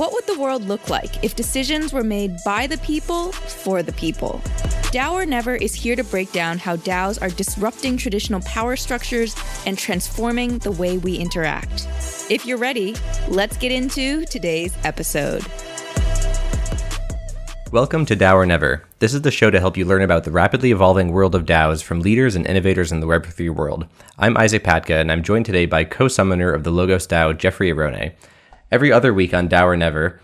What would the world look like if decisions were made by the people for the people? DAO or Never is here to break down how DAOs are disrupting traditional power structures and transforming the way we interact. If you're ready, let's get into today's episode. Welcome to DAO or Never. This is the show to help you learn about the rapidly evolving world of DAOs from leaders and innovators in the Web3 world. I'm Isaac Patka, and I'm joined today by co-summoner of the Logos DAO, Jeffrey Aronne. Every other week on DAO or Never,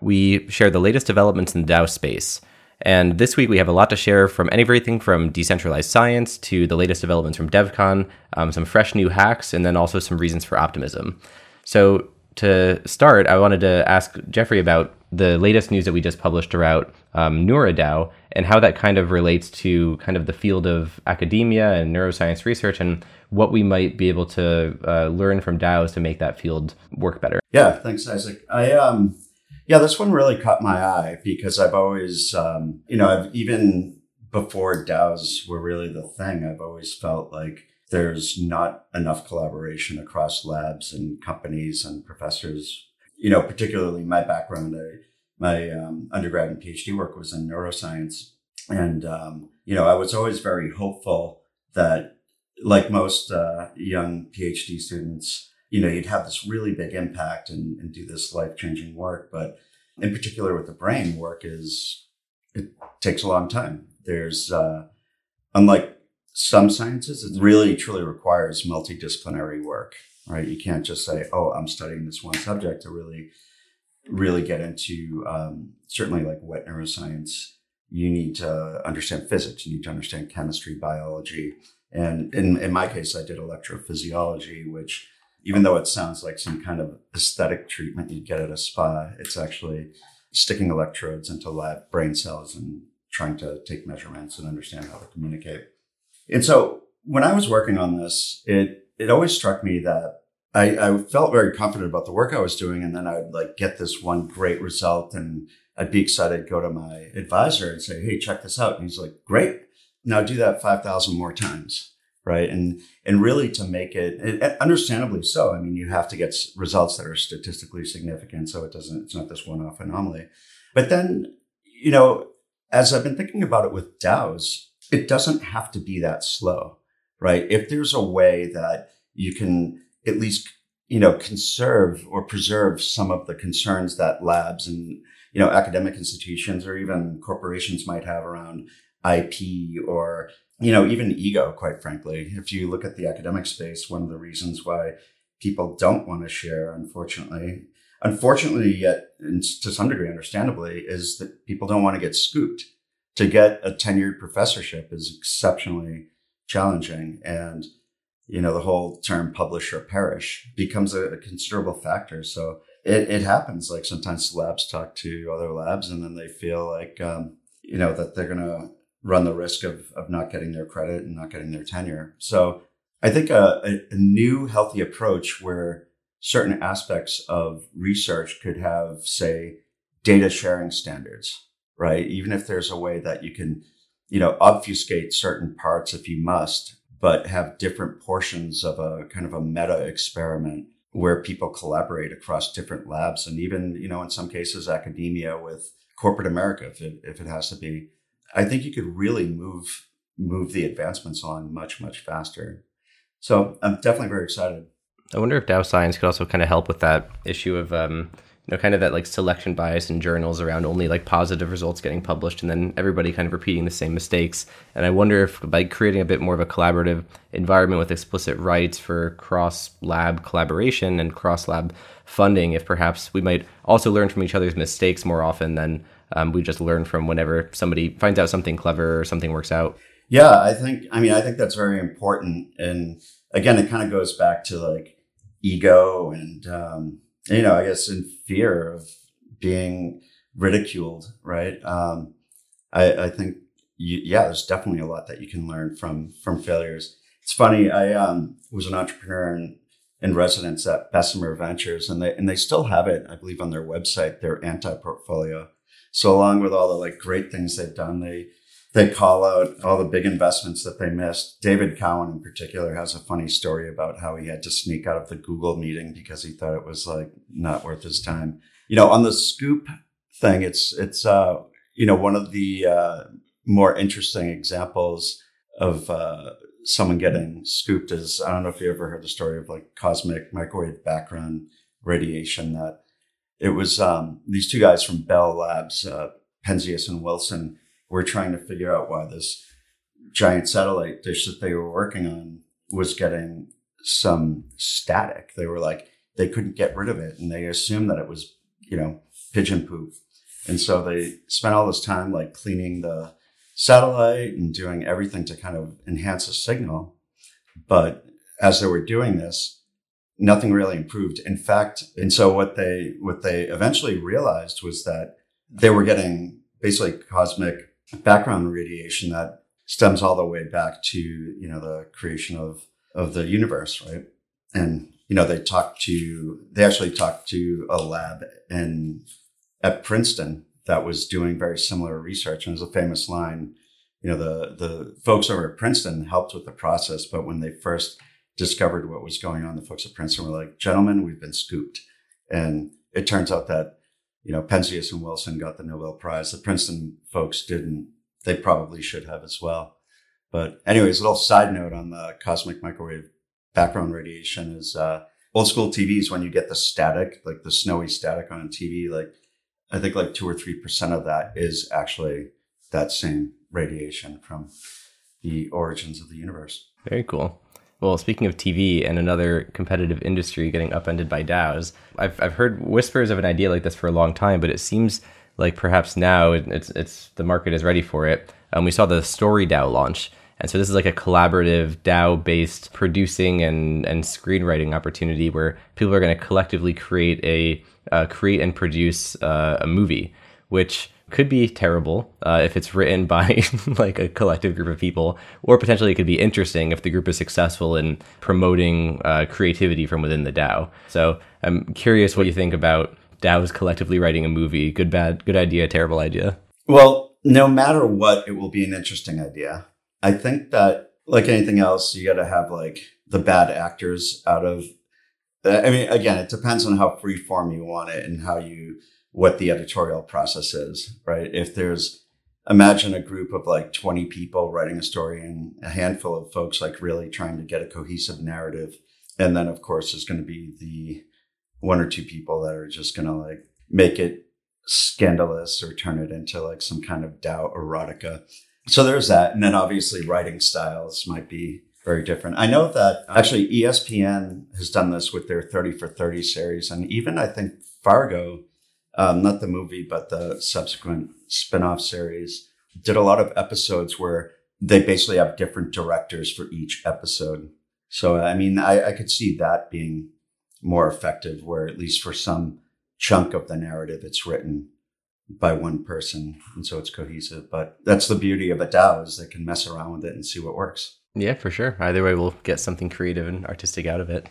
we share the latest developments in the DAO space. And this week we have a lot to share from everything from decentralized science to the latest developments from DevCon, um, some fresh new hacks, and then also some reasons for optimism. So to start, I wanted to ask Jeffrey about the latest news that we just published about um, NeuraDAO and how that kind of relates to kind of the field of academia and neuroscience research and what we might be able to uh, learn from DAOs to make that field work better. Yeah, thanks, Isaac. I um, yeah, this one really caught my eye because I've always, um, you know, I've even before DAOs were really the thing, I've always felt like there's not enough collaboration across labs and companies and professors you know, particularly my background, I, my um, undergrad and PhD work was in neuroscience. And, um, you know, I was always very hopeful that, like most uh, young PhD students, you know, you'd have this really big impact and, and do this life changing work. But in particular with the brain, work is, it takes a long time. There's, uh, unlike some sciences, it really truly requires multidisciplinary work right? You can't just say, "Oh, I'm studying this one subject." To really, really get into um, certainly like wet neuroscience, you need to understand physics. You need to understand chemistry, biology, and in in my case, I did electrophysiology, which even though it sounds like some kind of aesthetic treatment you'd get at a spa, it's actually sticking electrodes into lab brain cells and trying to take measurements and understand how to communicate. And so when I was working on this, it it always struck me that I, I felt very confident about the work I was doing. And then I'd like get this one great result and I'd be excited go to my advisor and say, Hey, check this out. And he's like, great. Now do that 5,000 more times. Right. And, and really to make it, understandably so. I mean, you have to get results that are statistically significant. So it doesn't, it's not this one off anomaly. But then, you know, as I've been thinking about it with DAOs, it doesn't have to be that slow right? If there's a way that you can at least, you know, conserve or preserve some of the concerns that labs and, you know, academic institutions or even corporations might have around IP or, you know, even ego, quite frankly. If you look at the academic space, one of the reasons why people don't want to share, unfortunately, unfortunately, yet to some degree, understandably, is that people don't want to get scooped. To get a tenured professorship is exceptionally challenging. And, you know, the whole term publish or perish becomes a, a considerable factor. So it, it happens. Like sometimes labs talk to other labs and then they feel like, um, you know, that they're going to run the risk of, of not getting their credit and not getting their tenure. So I think a, a, a new healthy approach where certain aspects of research could have, say, data sharing standards, right? Even if there's a way that you can you know, obfuscate certain parts if you must, but have different portions of a kind of a meta experiment where people collaborate across different labs and even, you know, in some cases, academia with corporate America, if it, if it has to be. I think you could really move move the advancements on much much faster. So I'm definitely very excited. I wonder if DAO science could also kind of help with that issue of um, know, kind of that like selection bias in journals around only like positive results getting published and then everybody kind of repeating the same mistakes. And I wonder if by creating a bit more of a collaborative environment with explicit rights for cross lab collaboration and cross lab funding, if perhaps we might also learn from each other's mistakes more often than um, we just learn from whenever somebody finds out something clever or something works out. Yeah, I think, I mean, I think that's very important. And again, it kind of goes back to like ego and, um, you know, I guess in fear of being ridiculed, right? Um, I, I think, you, yeah, there's definitely a lot that you can learn from from failures. It's funny. I um, was an entrepreneur in, in residence at Bessemer Ventures, and they and they still have it, I believe, on their website, their anti portfolio. So along with all the like great things they've done, they they call out all the big investments that they missed. David Cowan, in particular, has a funny story about how he had to sneak out of the Google meeting because he thought it was like not worth his time. you know, on the scoop thing, it's it's uh, you know one of the uh, more interesting examples of uh, someone getting scooped is I don't know if you ever heard the story of like cosmic microwave background radiation that it was um, these two guys from Bell Labs, uh, Penzias and Wilson, were trying to figure out why this giant satellite dish that they were working on was getting some static. They were like, they couldn't get rid of it. And they assumed that it was, you know, pigeon poop. And so they spent all this time like cleaning the satellite and doing everything to kind of enhance the signal. But as they were doing this, nothing really improved. In fact, and so what they what they eventually realized was that they were getting basically cosmic background radiation that stems all the way back to you know the creation of of the universe, right? And you know they talked to they actually talked to a lab in at Princeton that was doing very similar research, and there's a famous line. You know the the folks over at Princeton helped with the process, but when they first discovered what was going on, the folks at Princeton were like, "Gentlemen, we've been scooped," and it turns out that you know Penzias and Wilson got the Nobel Prize. The Princeton folks didn't they probably should have as well. But anyways, a little side note on the cosmic microwave background radiation is uh, old school TVs when you get the static, like the snowy static on a TV, like I think like two or three percent of that is actually that same radiation from the origins of the universe. Very cool. Well, speaking of TV and another competitive industry getting upended by DAOs, I've, I've heard whispers of an idea like this for a long time, but it seems like perhaps now it's it's the market is ready for it. Um, we saw the Story DAO launch, and so this is like a collaborative DAO based producing and and screenwriting opportunity where people are going to collectively create a uh, create and produce uh, a movie, which could be terrible uh, if it's written by like a collective group of people, or potentially it could be interesting if the group is successful in promoting uh, creativity from within the DAO. So I'm curious what you think about DAOs collectively writing a movie. Good, bad, good idea, terrible idea. Well, no matter what, it will be an interesting idea. I think that, like anything else, you got to have like the bad actors out of. I mean, again, it depends on how free form you want it and how you what the editorial process is, right? If there's imagine a group of like 20 people writing a story and a handful of folks like really trying to get a cohesive narrative. And then of course there's going to be the one or two people that are just going to like make it scandalous or turn it into like some kind of doubt erotica. So there's that. And then obviously writing styles might be very different. I know that actually ESPN has done this with their 30 for 30 series. And even I think Fargo, um, not the movie, but the subsequent spin off series, did a lot of episodes where they basically have different directors for each episode. So, I mean, I, I could see that being more effective, where at least for some chunk of the narrative, it's written by one person, and so it's cohesive. But that's the beauty of a DAO is they can mess around with it and see what works. Yeah, for sure. Either way, we'll get something creative and artistic out of it.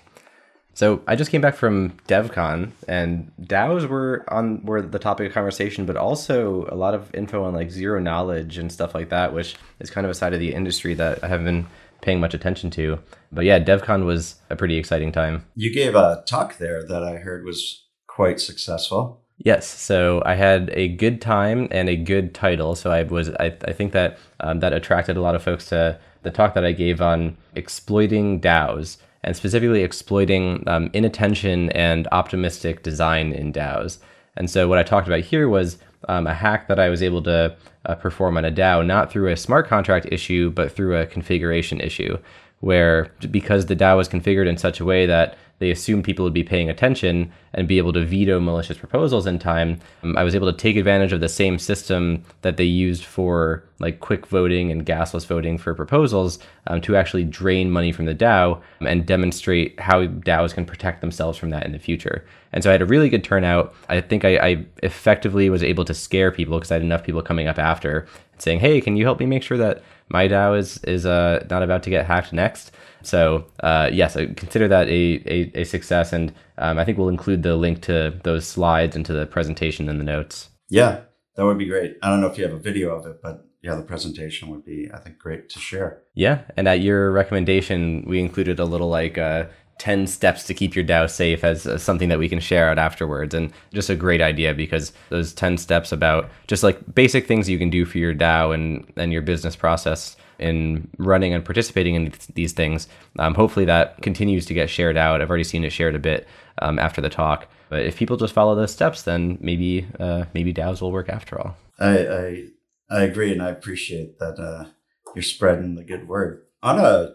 So I just came back from DevCon, and DAOs were on were the topic of conversation, but also a lot of info on like zero knowledge and stuff like that, which is kind of a side of the industry that I haven't been paying much attention to. But yeah, DevCon was a pretty exciting time. You gave a talk there that I heard was quite successful. Yes, so I had a good time and a good title. So I was, I, I think that um, that attracted a lot of folks to the talk that I gave on exploiting DAOs and specifically exploiting um, inattention and optimistic design in DAOs. And so what I talked about here was um, a hack that I was able to uh, perform on a DAO, not through a smart contract issue, but through a configuration issue, where because the DAO was configured in such a way that they assumed people would be paying attention and be able to veto malicious proposals in time. Um, I was able to take advantage of the same system that they used for like quick voting and gasless voting for proposals um, to actually drain money from the DAO and demonstrate how DAOs can protect themselves from that in the future. And so I had a really good turnout. I think I, I effectively was able to scare people because I had enough people coming up after and saying, "Hey, can you help me make sure that my DAO is is uh, not about to get hacked next?" So uh, yes, I consider that a, a, a success, and um, I think we'll include the link to those slides into the presentation in the notes. Yeah, that would be great. I don't know if you have a video of it, but yeah, the presentation would be, I think, great to share. Yeah, and at your recommendation, we included a little like uh, 10 steps to keep your DAO safe as, as, something that we can share out afterwards. And just a great idea because those 10 steps about just like basic things you can do for your DAO and, and your business process in running and participating in these things. Um, hopefully that continues to get shared out. I've already seen it shared a bit um, after the talk. But if people just follow those steps, then maybe uh, maybe DAOs will work after all. I, I, I agree, and I appreciate that uh, you're spreading the good word. On a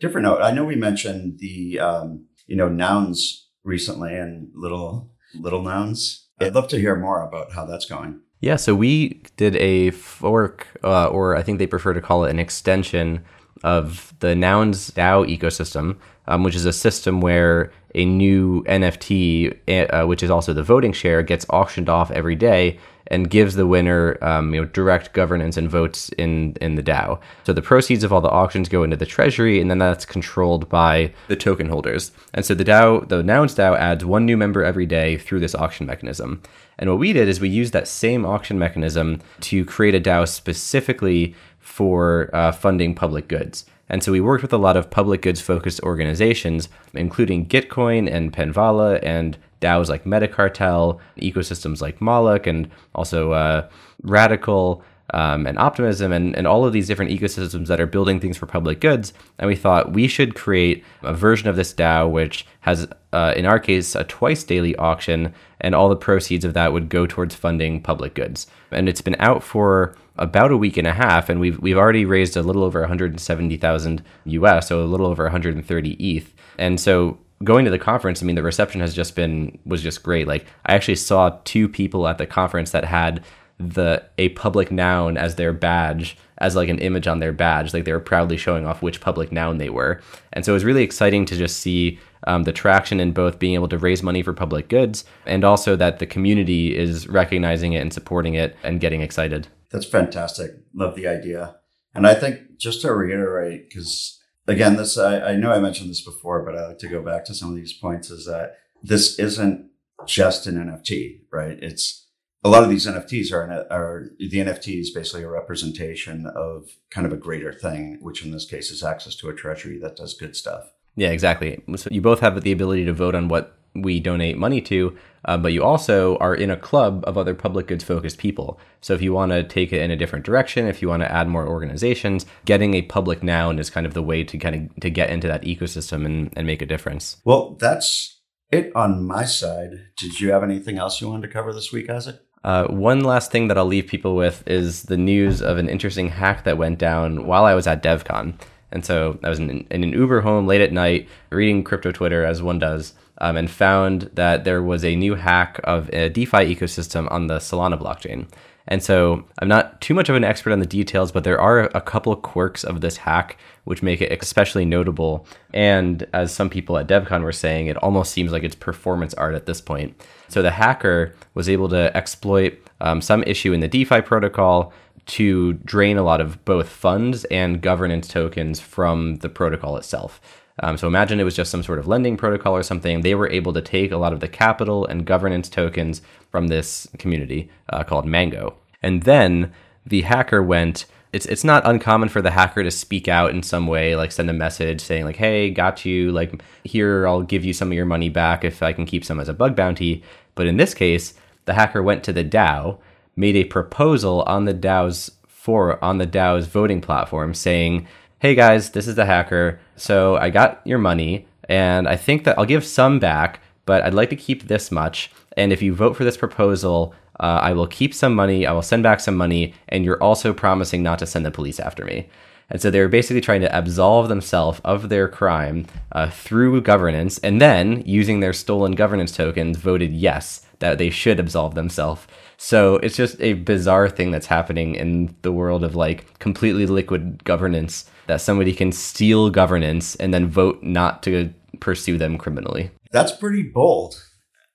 different note, I know we mentioned the um, you know nouns recently and little little nouns. I'd love to hear more about how that's going. Yeah, so we did a fork, uh, or I think they prefer to call it an extension of the Nouns DAO ecosystem, um, which is a system where a new NFT, eh, uh, which is also the voting share, gets auctioned off every day and gives the winner um, you know direct governance and votes in in the DAO. So the proceeds of all the auctions go into the treasury, and then that's controlled by the token holders. And so the DAO, the Nouns DAO, adds one new member every day through this auction mechanism. And what we did is we used that same auction mechanism to create a DAO specifically for uh, funding public goods. And so we worked with a lot of public goods focused organizations, including Gitcoin and Panvala and DAOs like Metacartel, ecosystems like Moloch, and also uh, Radical um, and Optimism, and, and all of these different ecosystems that are building things for public goods. And we thought we should create a version of this DAO which has, uh, in our case, a twice daily auction, and all the proceeds of that would go towards funding public goods. And it's been out for about a week and a half, and we've we've already raised a little over 170,000 US, so a little over 130 ETH. And so going to the conference, I mean, the reception has just been was just great. Like I actually saw two people at the conference that had the a public noun as their badge as like an image on their badge like they were proudly showing off which public noun they were and so it was really exciting to just see um, the traction in both being able to raise money for public goods and also that the community is recognizing it and supporting it and getting excited that's fantastic love the idea and i think just to reiterate because again, this I, I know I mentioned this before, but I like to go back to some of these points. Is that this isn't just an NFT, right? It's a lot of these NFTs are, are the NFT is basically a representation of kind of a greater thing, which in this case is access to a treasury that does good stuff. Yeah, exactly. So you both have the ability to vote on what we donate money to, uh, but you also are in a club of other public goods focused people. So if you want to take it in a different direction, if you want to add more organizations, getting a public noun is kind of the way to kind of to get into that ecosystem and, and make a difference. Well, that's it on my side. Did you have anything else you wanted to cover this week, Isaac? Uh, one last thing that I'll leave people with is the news of an interesting hack that went down while I was at DevCon. And so I was in, in an Uber home late at night, reading crypto Twitter as one does, um, and found that there was a new hack of a DeFi ecosystem on the Solana blockchain. And so I'm not too much of an expert on the details, but there are a couple of quirks of this hack which make it especially notable. And as some people at DevCon were saying, it almost seems like it's performance art at this point. So the hacker was able to exploit um, some issue in the DeFi protocol to drain a lot of both funds and governance tokens from the protocol itself. Um, so imagine it was just some sort of lending protocol or something. They were able to take a lot of the capital and governance tokens from this community uh, called Mango. And then the hacker went. It's it's not uncommon for the hacker to speak out in some way, like send a message saying like, "Hey, got you. Like here, I'll give you some of your money back if I can keep some as a bug bounty." But in this case, the hacker went to the DAO, made a proposal on the DAO's for on the DAO's voting platform, saying, "Hey guys, this is the hacker. So I got your money, and I think that I'll give some back, but I'd like to keep this much. And if you vote for this proposal, uh, I will keep some money, I will send back some money, and you're also promising not to send the police after me. And so they were basically trying to absolve themselves of their crime uh, through governance, and then using their stolen governance tokens, voted yes that they should absolve themselves. So it's just a bizarre thing that's happening in the world of like completely liquid governance that somebody can steal governance and then vote not to pursue them criminally. That's pretty bold.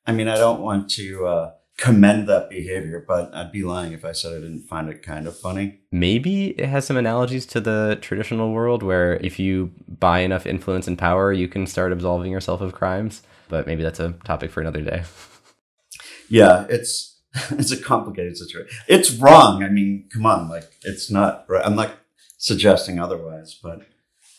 I mean, I don't want to uh, commend that behavior, but I'd be lying if I said I didn't find it kind of funny. Maybe it has some analogies to the traditional world where if you buy enough influence and power, you can start absolving yourself of crimes. But maybe that's a topic for another day. yeah, it's it's a complicated situation. It's wrong. I mean, come on, like it's not right. I'm not suggesting otherwise, but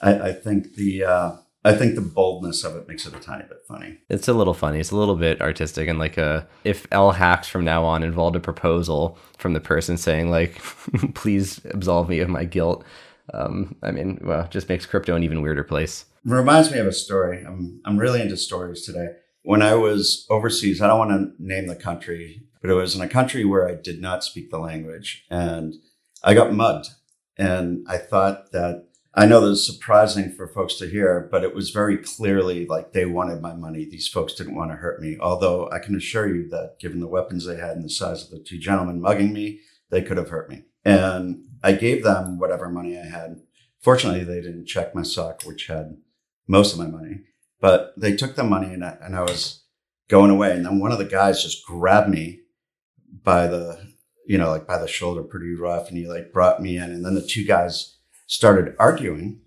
I, I think the uh, I think the boldness of it makes it a tiny bit funny. It's a little funny. It's a little bit artistic, and like a uh, if L hacks from now on involved a proposal from the person saying like, "Please absolve me of my guilt." Um, I mean, well, just makes crypto an even weirder place. reminds me of a story. I'm I'm really into stories today. When I was overseas, I don't want to name the country, but it was in a country where I did not speak the language, and I got mugged. And I thought that I know this is surprising for folks to hear, but it was very clearly like they wanted my money. These folks didn't want to hurt me. Although I can assure you that given the weapons they had and the size of the two gentlemen mugging me, they could have hurt me. And I gave them whatever money I had. Fortunately, they didn't check my sock, which had most of my money, but they took the money and I, and I was going away. And then one of the guys just grabbed me by the, you know, like by the shoulder pretty rough. And he like brought me in. And then the two guys started arguing.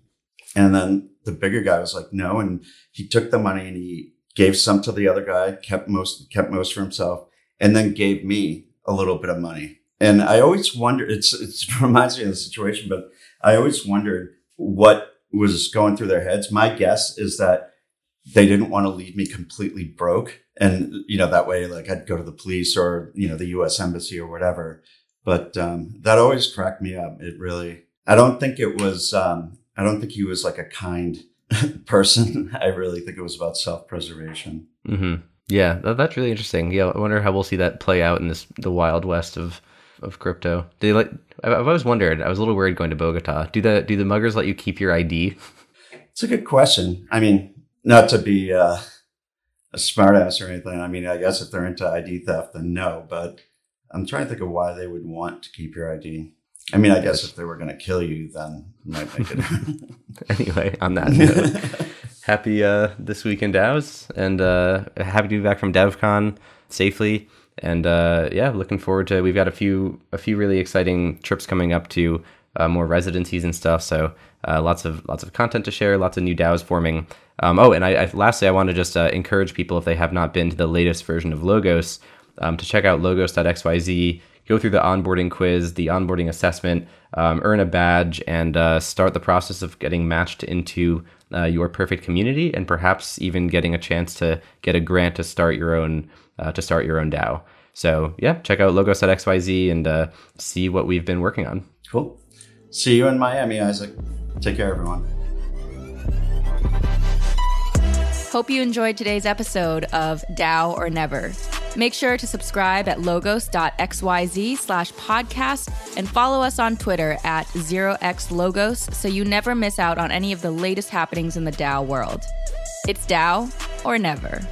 And then the bigger guy was like, no. And he took the money and he gave some to the other guy, kept most, kept most for himself, and then gave me a little bit of money. And I always wonder, it's, it reminds me of the situation, but I always wondered what was going through their heads. My guess is that they didn't want to leave me completely broke. And, you know, that way, like I'd go to the police or, you know, the US embassy or whatever. But um, that always cracked me up. It really, I don't think it was. Um, I don't think he was like a kind person. I really think it was about self preservation. Mm-hmm. Yeah, that's really interesting. Yeah, I wonder how we'll see that play out in this the wild west of of crypto. Do they like? I've always wondered. I was a little worried going to Bogota. Do the do the muggers let you keep your ID? It's a good question. I mean, not to be uh, a smartass or anything. I mean, I guess if they're into ID theft, then no. But I'm trying to think of why they would want to keep your ID. I mean, I guess if they were going to kill you, then might make it. anyway, on that note, happy uh, this weekend, DAOs, and uh, happy to be back from DevCon safely. And uh, yeah, looking forward to. We've got a few a few really exciting trips coming up to uh, more residencies and stuff. So uh, lots of lots of content to share, lots of new DAOs forming. Um, oh, and I, I, lastly, I want to just uh, encourage people if they have not been to the latest version of Logos um, to check out logos.xyz go through the onboarding quiz, the onboarding assessment, um, earn a badge, and uh, start the process of getting matched into uh, your perfect community, and perhaps even getting a chance to get a grant to start your own uh, to start your own DAO. So yeah, check out logos.xyz and see what we've been working on. Cool. See you in Miami, Isaac. Take care, everyone. Hope you enjoyed today's episode of DAO or Never. Make sure to subscribe at logos.xyz slash podcast and follow us on Twitter at 0xlogos so you never miss out on any of the latest happenings in the DAO world. It's DAO or never.